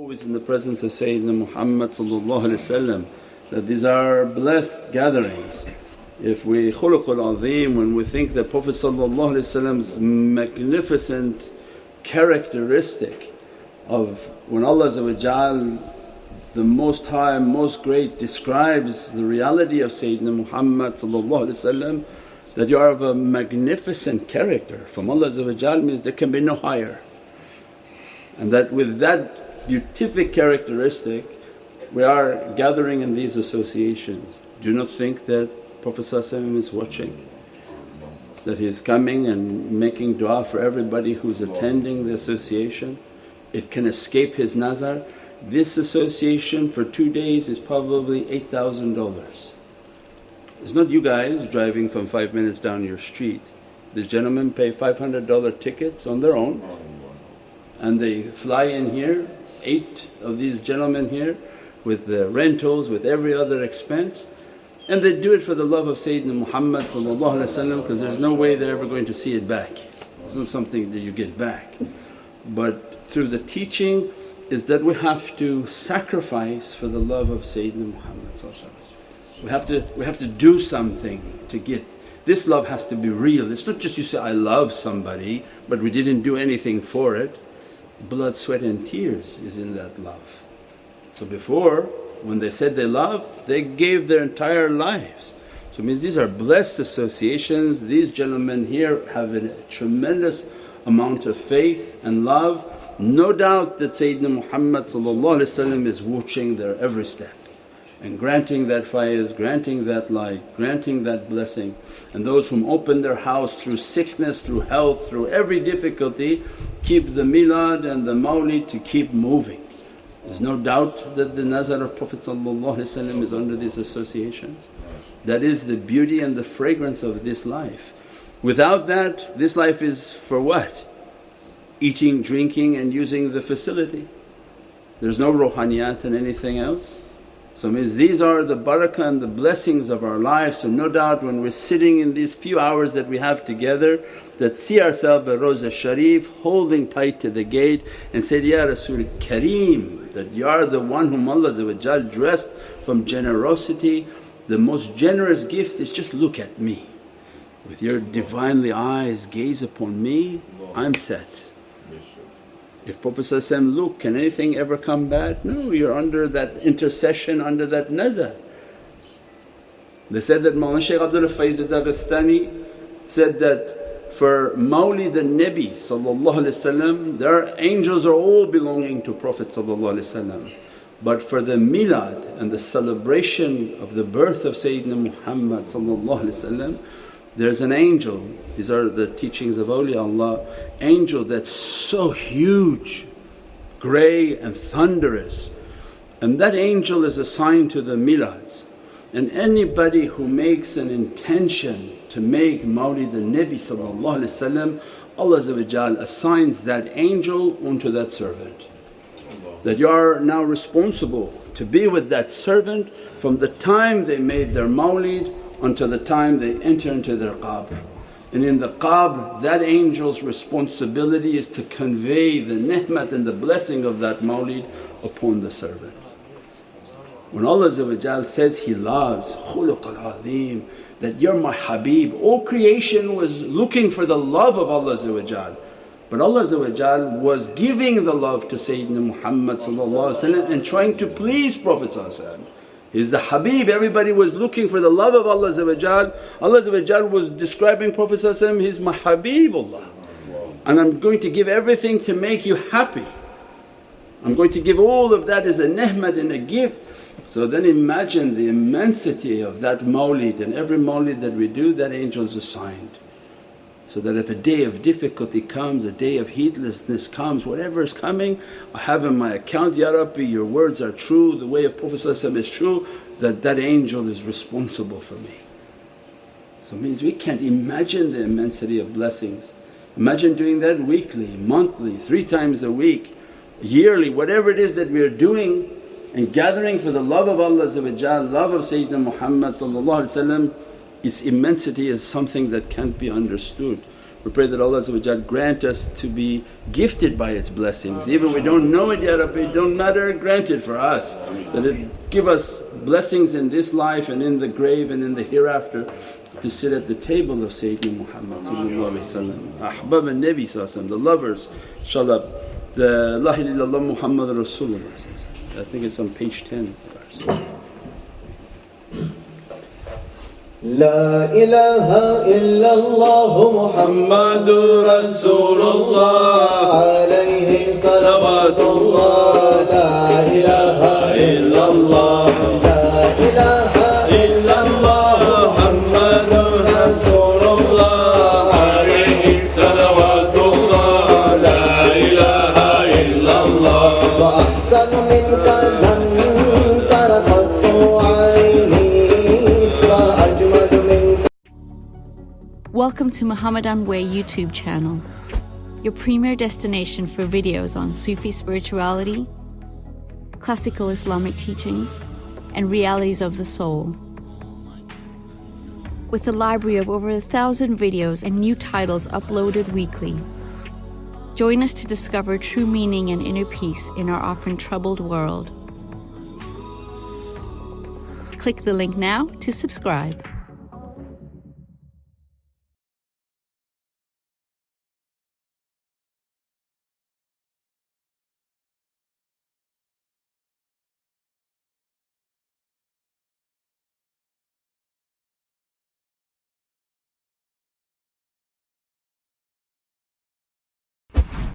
Always in the presence of Sayyidina Muhammad that these are blessed gatherings. If we khuluqul azim, when we think that Prophet's magnificent characteristic of when Allah the Most High, Most Great describes the reality of Sayyidina Muhammad that you are of a magnificent character from Allah means there can be no higher. And that with that beatific characteristic we are gathering in these associations. Do not think that Prophet is watching, that he is coming and making du'a for everybody who's attending the association. It can escape his nazar. This association for two days is probably $8,000. It's not you guys driving from 5 minutes down your street. These gentlemen pay $500 tickets on their own and they fly in here eight of these gentlemen here with the rentals, with every other expense and they do it for the love of Sayyidina Muhammad because there's no way they're ever going to see it back. It's not something that you get back. But through the teaching is that we have to sacrifice for the love of Sayyidina Muhammad we have to we have to do something to get this love has to be real. It's not just you say, I love somebody but we didn't do anything for it blood, sweat and tears is in that love. So before when they said they love they gave their entire lives. So means these are blessed associations, these gentlemen here have a tremendous amount of faith and love. No doubt that Sayyidina Muhammad is watching their every step and granting that faiz, granting that light, granting that blessing. And those whom open their house through sickness, through health, through every difficulty keep the milad and the mawlid to keep moving. There's no doubt that the nazar of Prophet is under these associations. That is the beauty and the fragrance of this life. Without that this life is for what? Eating, drinking and using the facility. There's no ruhaniyat and anything else. So means these are the barakah and the blessings of our lives. So no doubt when we're sitting in these few hours that we have together that see ourselves at Rawza Sharif holding tight to the gate and said, Ya Rasul Kareem that you are the one whom Allah dressed from generosity. The most generous gift is just look at me. With your Divinely eyes gaze upon me, I'm set. If Prophet look can anything ever come bad? No, you're under that intercession, under that nazar. They said that Mawlana Shaykh Abdullah Faiz Dagestani said that for Mawlid the Nabi there are angels are all belonging to Prophet but for the milad and the celebration of the birth of Sayyidina Muhammad there's an angel, these are the teachings of awliyaullah, angel that's so huge, grey and thunderous. And that angel is assigned to the milads and anybody who makes an intention to make Mawlid al-Nabi Allah assigns that angel onto that servant. That you are now responsible to be with that servant from the time they made their mawlid until the time they enter into their qabr. And in the qabr that angel's responsibility is to convey the ni'mat and the blessing of that mawlid upon the servant. When Allah says He loves khuluq al-azim that you're my habib, all creation was looking for the love of Allah but Allah was giving the love to Sayyidina Muhammad and trying to please Prophet He's the Habib, everybody was looking for the love of Allah Allah was describing Prophet he's my Habibullah and I'm going to give everything to make you happy. I'm going to give all of that as a ni'mat and a gift. So then imagine the immensity of that mawlid and every mawlid that we do that angel is assigned. So that if a day of difficulty comes, a day of heedlessness comes, whatever is coming I have in my account, Ya Rabbi your words are true, the way of Prophet is true that that angel is responsible for me. So it means we can't imagine the immensity of blessings. Imagine doing that weekly, monthly, three times a week, yearly, whatever it is that we are doing and gathering for the love of Allah love of Sayyidina Muhammad its immensity is something that can't be understood. We pray that Allah grant us to be gifted by its blessings. Even we don't know it Rabbi, it don't matter, grant it for us. That it give us blessings in this life and in the grave and in the hereafter to sit at the table of Sayyidina Muhammad Ahbab al Nabi the lovers inshaAllah. The La ilaha illallah Muhammad Rasulullah I think it's on page 10 لا إله إلا الله محمد رسول الله. عليه صلوات الله. Welcome to Muhammadan Way YouTube channel, your premier destination for videos on Sufi spirituality, classical Islamic teachings, and realities of the soul. With a library of over a thousand videos and new titles uploaded weekly, join us to discover true meaning and inner peace in our often troubled world. Click the link now to subscribe.